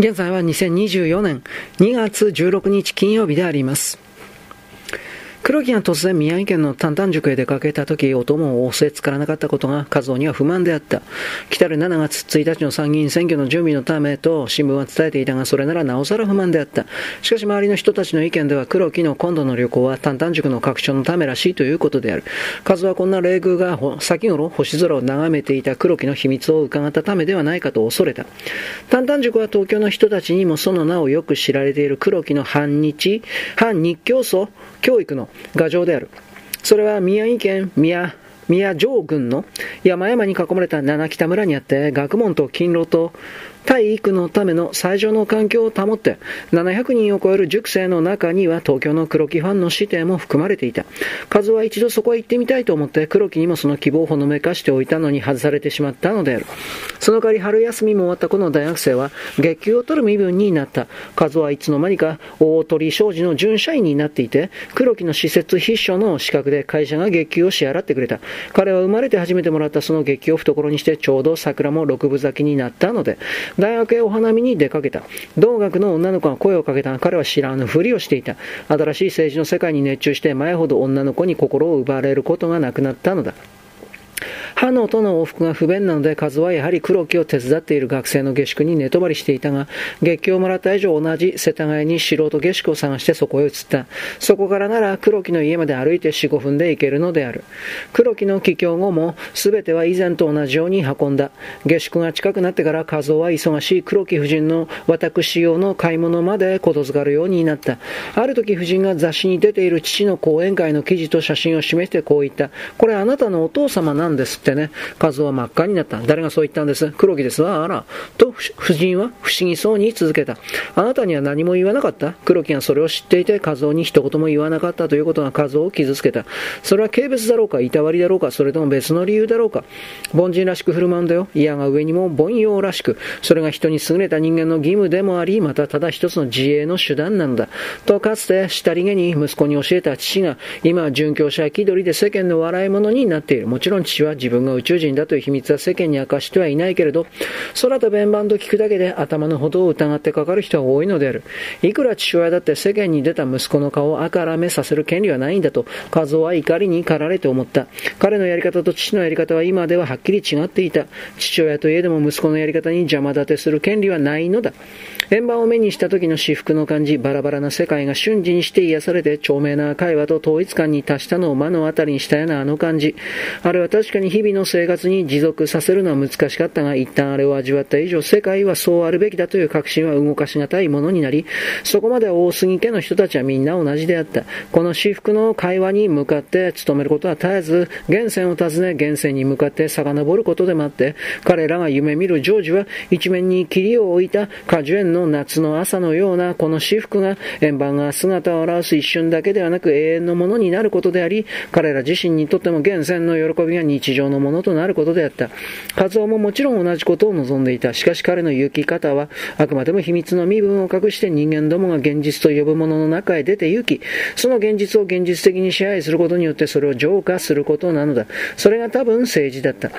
現在は2024年2月16日金曜日であります。黒木が突然宮城県の丹々塾へ出かけた時、お供を仰せつからなかったことが和夫には不満であった。来たる7月1日の参議院選挙の準備のためと新聞は伝えていたが、それならなおさら不満であった。しかし周りの人たちの意見では黒木の今度の旅行は丹々塾の拡張のためらしいということである。和夫はこんな礼遇が先頃星空を眺めていた黒木の秘密を伺ったためではないかと恐れた。丹々塾は東京の人たちにもその名をよく知られている黒木の反日、反日教祖教育の牙城である。それは宮城県宮宮城郡の山々に囲まれた七北村にあって学問と勤労と体育のための最上の環境を保って、700人を超える塾生の中には東京の黒木ファンの指定も含まれていた。数は一度そこへ行ってみたいと思って黒木にもその希望をほのめかしておいたのに外されてしまったのである。その代わり春休みも終わったこの大学生は月給を取る身分になった。数はいつの間にか大鳥商事の準社員になっていて、黒木の施設秘書の資格で会社が月給を支払ってくれた。彼は生まれて初めてもらったその月給を懐にしてちょうど桜も六分咲きになったので、大学へお花見に出かけた。同学の女の子が声をかけたが彼は知らぬふりをしていた。新しい政治の世界に熱中して前ほど女の子に心を奪われることがなくなったのだ。歯のとの往復が不便なので、数はやはり黒木を手伝っている学生の下宿に寝泊まりしていたが、月給をもらった以上同じ世田谷に素人下宿を探してそこへ移った。そこからなら黒木の家まで歩いて4、5分で行けるのである。黒木の帰郷後も、すべては以前と同じように運んだ。下宿が近くなってから和夫は忙しい黒木夫人の私用の買い物までことづかるようになった。ある時夫人が雑誌に出ている父の講演会の記事と写真を示してこう言った。これあなたのお父様なんですってね、和夫は真っ赤になった。誰がそう言ったんです？黒木ですわ。あら。と、夫人は？不思議そうに続けた。あなたには何も言わなかった？黒木がそれを知っていて、和夫に一言も言わなかったということが和夫を傷つけた。それは軽蔑だろうか、いたわりだろうか、それとも別の理由だろうか？凡人らしく振る舞うんだよ。嫌が上にも凡庸らしく。それが人に優れた人間の義務でもあり、またただ一つの自衛の手段なのだ。と、かつて、下りげに息子に教えた父が、今は殉教者や気取りで世間の笑い物になっている。もちろん父は自分が宇宙人だという秘密は世間に明かしてはいないけれど、空と弁盤と聞くだけで頭のほどを疑ってかかる人は多いのである。いくら父親だって世間に出た息子の顔をあからめさせる権利はないんだと、和夫は怒りに駆られて思った。彼のやり方と父のやり方は今でははっきり違っていた。父親といえども息子のやり方に邪魔立てする権利はないのだ。円盤を目にした時の至福の感じ、バラバラな世界が瞬時にして癒されて、著名な会話と統一感に達したのを目の当たりにしたようなあの感じ。あれは確かに日々の生活に持続させるのは難しかったが、一旦あれを味わった以上、世界はそうあるべきだという確信は動かしがたいものになり、そこまで大杉家の人たちはみんな同じであった。この至福の会話に向かって努めることは絶えず、源泉を訪ね、源泉に向かって遡ることでもあって、彼らが夢見るジョージは一面に霧を置いた果樹園の夏の朝のようなこの私服が円盤が姿を表す一瞬だけではなく永遠のものになることであり、彼ら自身にとっても源泉の喜びが日常のものとなることであった。カズオももちろん同じことを望んでいた。しかし彼の行き方はあくまでも秘密の身分を隠して人間どもが現実と呼ぶものの中へ出て行き、その現実を現実的に支配することによってそれを浄化することなのだ。それが多分政治だった。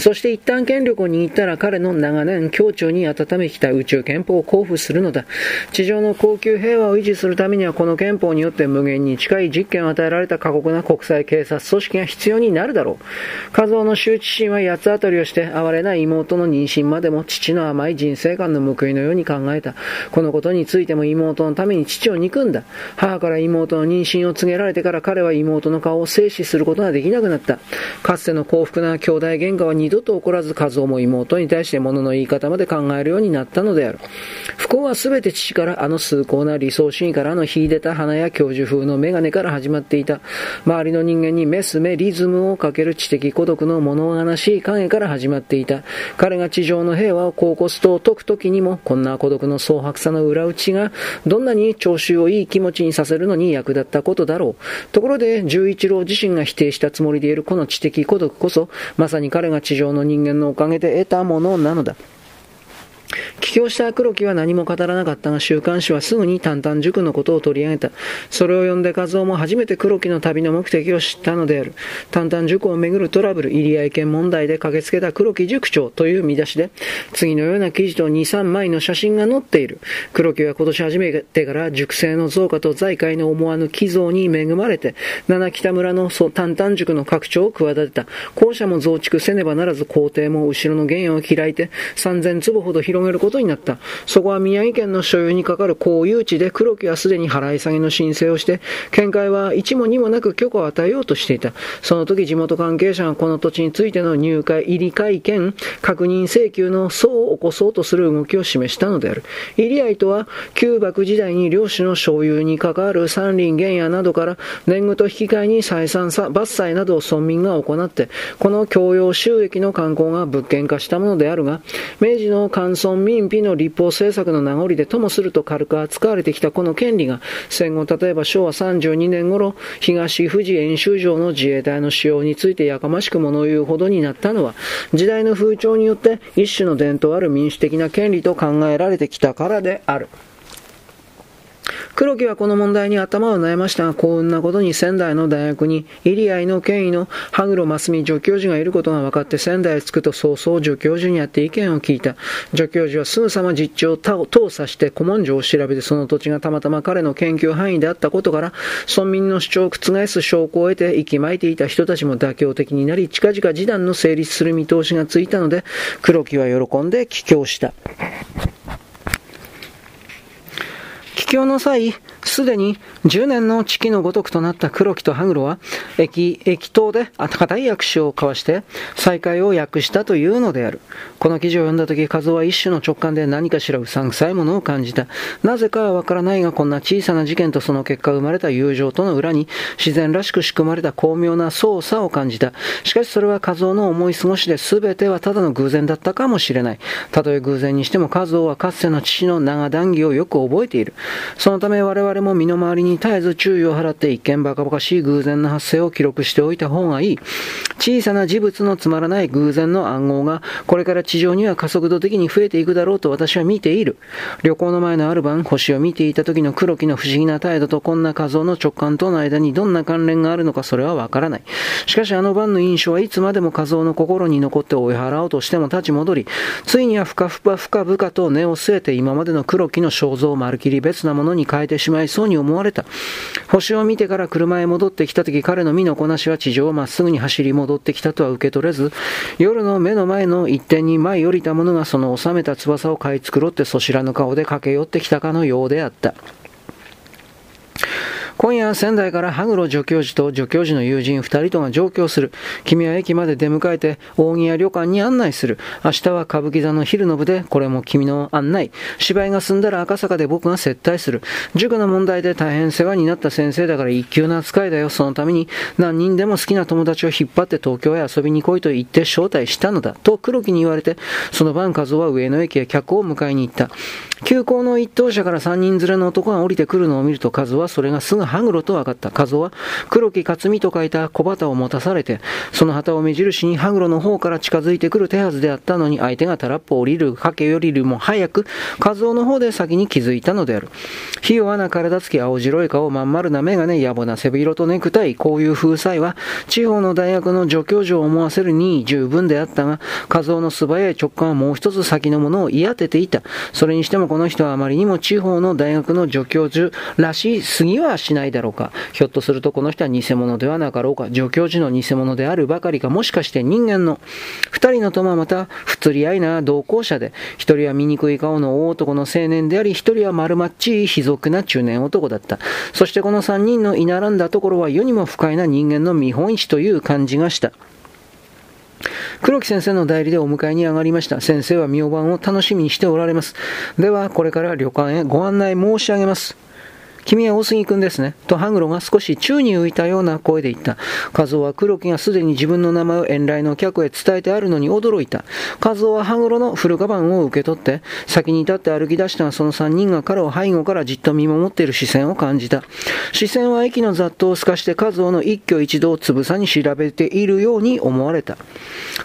そして一旦権力を握ったら彼の長年協調に温めてきた宇宙憲法を交付するのだ。地上の高級平和を維持するためにはこの憲法によって無限に近い実権を与えられた過酷な国際警察組織が必要になるだろう。家族の羞恥心は八つ当たりをして哀れな妹の妊娠までも父の甘い人生観の報いのように考えた。このことについても妹のために父を憎んだ。母から妹の妊娠を告げられてから彼は妹の顔を静止することができなくなった。かつての幸福な兄弟喧嘩は二度と起こらず和夫も妹に対して物の言い方まで考えるようになったのである。不幸は全て父からあの崇高な理想主義からの秀でた花や教授風の眼鏡から始まっていた。周りの人間にメスメリズムをかける知的孤独の物悲しい影から始まっていた。彼が地上の平和をこうこすと解く時にも、こんな孤独の蒼白さの裏打ちが、どんなに聴衆をいい気持ちにさせるのに役立ったことだろう。ところで、十一郎自身が否定したつもりでいるこの知的孤独こそ、まさに彼が地上の人間のおかげで得たものなのだ。危境した黒木は何も語らなかったが、週刊誌はすぐに淡々塾のことを取り上げた。それを読んで和夫も初めて黒木の旅の目的を知ったのである。淡々塾をめぐるトラブル、入り合い権問題で駆けつけた黒木塾長という見出しで、次のような記事と2、3枚の写真が載っている。黒木は今年初めてから塾生の増加と財界の思わぬ寄贈に恵まれて、七北村の淡々塾の拡張を企てた。校舎も増築せねばならず校庭も後ろの原野を開いて3000坪ほど広げることになった。そこは宮城県の所有にかかる公有地で黒木はすでに払い下げの申請をして、県会は一も二もなく許可を与えようとしていた。その時地元関係者がこの土地についての入会、入り会見、確認請求の層を起こそうとする動きを示したのである。入り合いとは、旧幕時代に領主の所有に関わる山林原野などから年貢と引き換えに採算伐採などを村民が行って、この共用収益の観光が物件化したものであるが、明治の官村民費の立法政策の名残でともすると軽く扱われてきたこの権利が、戦後例えば昭和32年頃、東富士演習場の自衛隊の使用についてやかましく物言うほどになったのは、時代の風潮によって一種の伝統ある民主的な権利と考えられてきたからである。黒木はこの問題に頭を悩ましたが、幸運なことに仙台の大学に、入り合いの権威の羽黒真澄助教授がいることが分かって仙台へ着くと早々助教授に会って意見を聞いた。助教授はすぐさま実地を通さして古文書を調べてその土地がたまたま彼の研究範囲であったことから、村民の主張を覆す証拠を得て息巻いていた人たちも妥協的になり、近々示談の成立する見通しがついたので、黒木は喜んで帰郷した。帰郷の際、すでに10年の月のごとくとなった黒木と羽黒は、駅、駅頭で固い握手を交わして再会を訳したというのである。この記事を読んだ時、和夫は一種の直感で何かしらうさんくさいものを感じた。なぜかはわからないが、こんな小さな事件とその結果生まれた友情との裏に、自然らしく仕組まれた巧妙な操作を感じた。しかしそれは和夫の思い過ごしで全てはただの偶然だったかもしれない。たとえ偶然にしても和夫はかつての父の長談義をよく覚えている。そのため我々もも身の回りに絶えず注意を払って一見バカバカしい偶然の発生を記録しておいた方がいい。小さな事物のつまらない偶然の暗号がこれから地上には加速度的に増えていくだろうと私は見ている。旅行の前のある晩、星を見ていた時の黒木の不思議な態度とこんな画像の直感との間にどんな関連があるのかそれはわからない。しかしあの晩の印象はいつまでも画像の心に残って追い払おうとしても立ち戻り、ついには深々深々と根を据えて今までの黒木の肖像をまるきり別なものに変えてしまいそうに思われた。星を見てから車へ戻ってきた時、彼の身のこなしは地上をまっすぐに走り戻ってきたとは受け取れず、夜の目の前の一点に舞い降りた者がその収めた翼を買い繕ってそしらぬ顔で駆け寄ってきたかのようであった。今夜仙台から羽黒助教授と助教授の友人二人とが上京する。君は駅まで出迎えて大宮旅館に案内する。明日は歌舞伎座の昼の部でこれも君の案内。芝居が済んだら赤坂で僕が接待する。塾の問題で大変世話になった先生だから一級な扱いだよ。そのために何人でも好きな友達を引っ張って東京へ遊びに来いと言って招待したのだ。と黒木に言われて、その晩和夫は上野駅へ客を迎えに行った。急行の一等車から三人連れの男が降りてくるのを見ると和夫はそれがすぐ羽黒と分かった。和夫は黒木克美と書いた小旗を持たされて、その旗を目印に羽黒の方から近づいてくる手はずであったのに、相手がタラップを降りる、駆け寄りも早く、和夫の方で先に気づいたのである。ひ弱な体つき青白い顔、まん丸な眼鏡、野暮な背広とネクタイ、こういう風采は、地方の大学の助教授を思わせるに十分であったが、和夫の素早い直感はもう一つ先のものを言い当てていた。それにしてもこの人はあまりにも地方の大学の助教授らしすぎはしないないだろうか。ひょっとするとこの人は偽物ではなかろうか。助教授の偽物であるばかりか、もしかして人間の。二人の友はまた、不釣り合いな同行者で、一人は醜い顔の大男の青年であり、一人は丸まっちい卑俗な中年男だった。そしてこの三人の居並んだところは世にも不快な人間の見本市という感じがした。黒木先生の代理でお迎えに上がりました。先生は明晩を楽しみにしておられます。では、これから旅館へご案内申し上げます。君は大杉君ですね。とハグロが少し宙に浮いたような声で言った。和夫は黒木がすでに自分の名前を遠来の客へ伝えてあるのに驚いた。和夫はハグロの古カバンを受け取って、先に立って歩き出したがその3人が彼を背後からじっと見守っている視線を感じた。視線は駅の雑踏を透かして和夫の一挙一動をつぶさに調べているように思われた。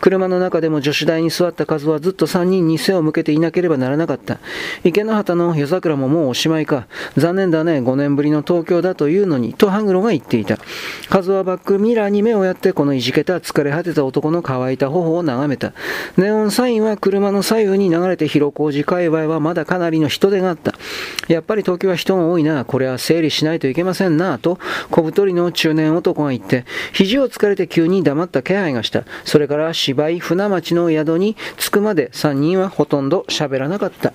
車の中でも助手台に座った和夫はずっと3人に背を向けていなければならなかった。池の畑の夜桜ももうおしまいか。残念だね、5年ぶりの東京だというのに、とハグロが言っていた。和夫はバックミラーに目をやってこのいじけた疲れ果てた男の乾いた頬を眺めた。ネオンサインは車の左右に流れて広小路界隈はまだかなりの人手があった。やっぱり東京は人が多いな、これは整理しないといけませんな、と小太りの中年男が言って、肘を疲れて急に黙った気配がした。それから芝居船町の宿に着くまで3人はほとんど喋らなかった。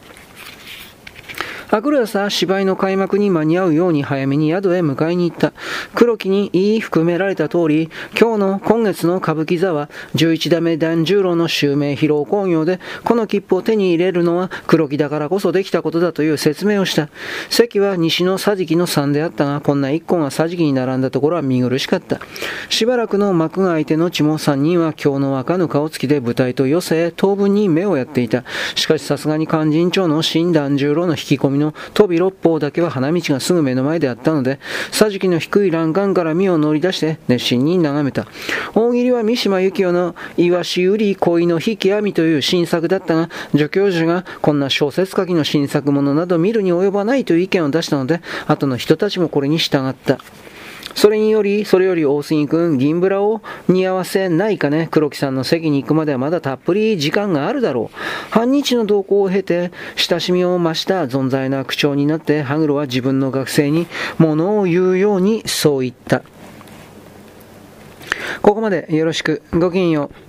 明くる朝、芝居の開幕に間に合うように早めに宿へ迎えに行った。黒木に言い含められた通り、今日の今月の歌舞伎座は、11代目團十郎の襲名披露興行で、この切符を手に入れるのは黒木だからこそできたことだという説明をした。席は西の桟敷の3であったが、こんな1個が桟敷に並んだところは見苦しかった。しばらくの幕が開いて後も3人は今日の若ぬ顔つきで舞台と寄せ、当分に目をやっていた。しかしさすがに勧進帳の新團十郎の引き込みのの飛び六方だけは花道がすぐ目の前であったので、桟敷の低い欄干から身を乗り出して熱心に眺めた。大喜利は三島由紀夫のいわし、売り恋の引き網という新作だったが、助教授がこんな小説書きの新作ものなど見るに及ばないという意見を出したので、後の人たちもこれに従った。それにより、それより大杉君、銀ブラを似合わせないかね。黒木さんの席に行くまではまだたっぷり時間があるだろう。半日の動向を経て、親しみを増した存在な口調になって、ハグロは自分の学生に物を言うようにそう言った。ここまでよろしく。ごきげんよう。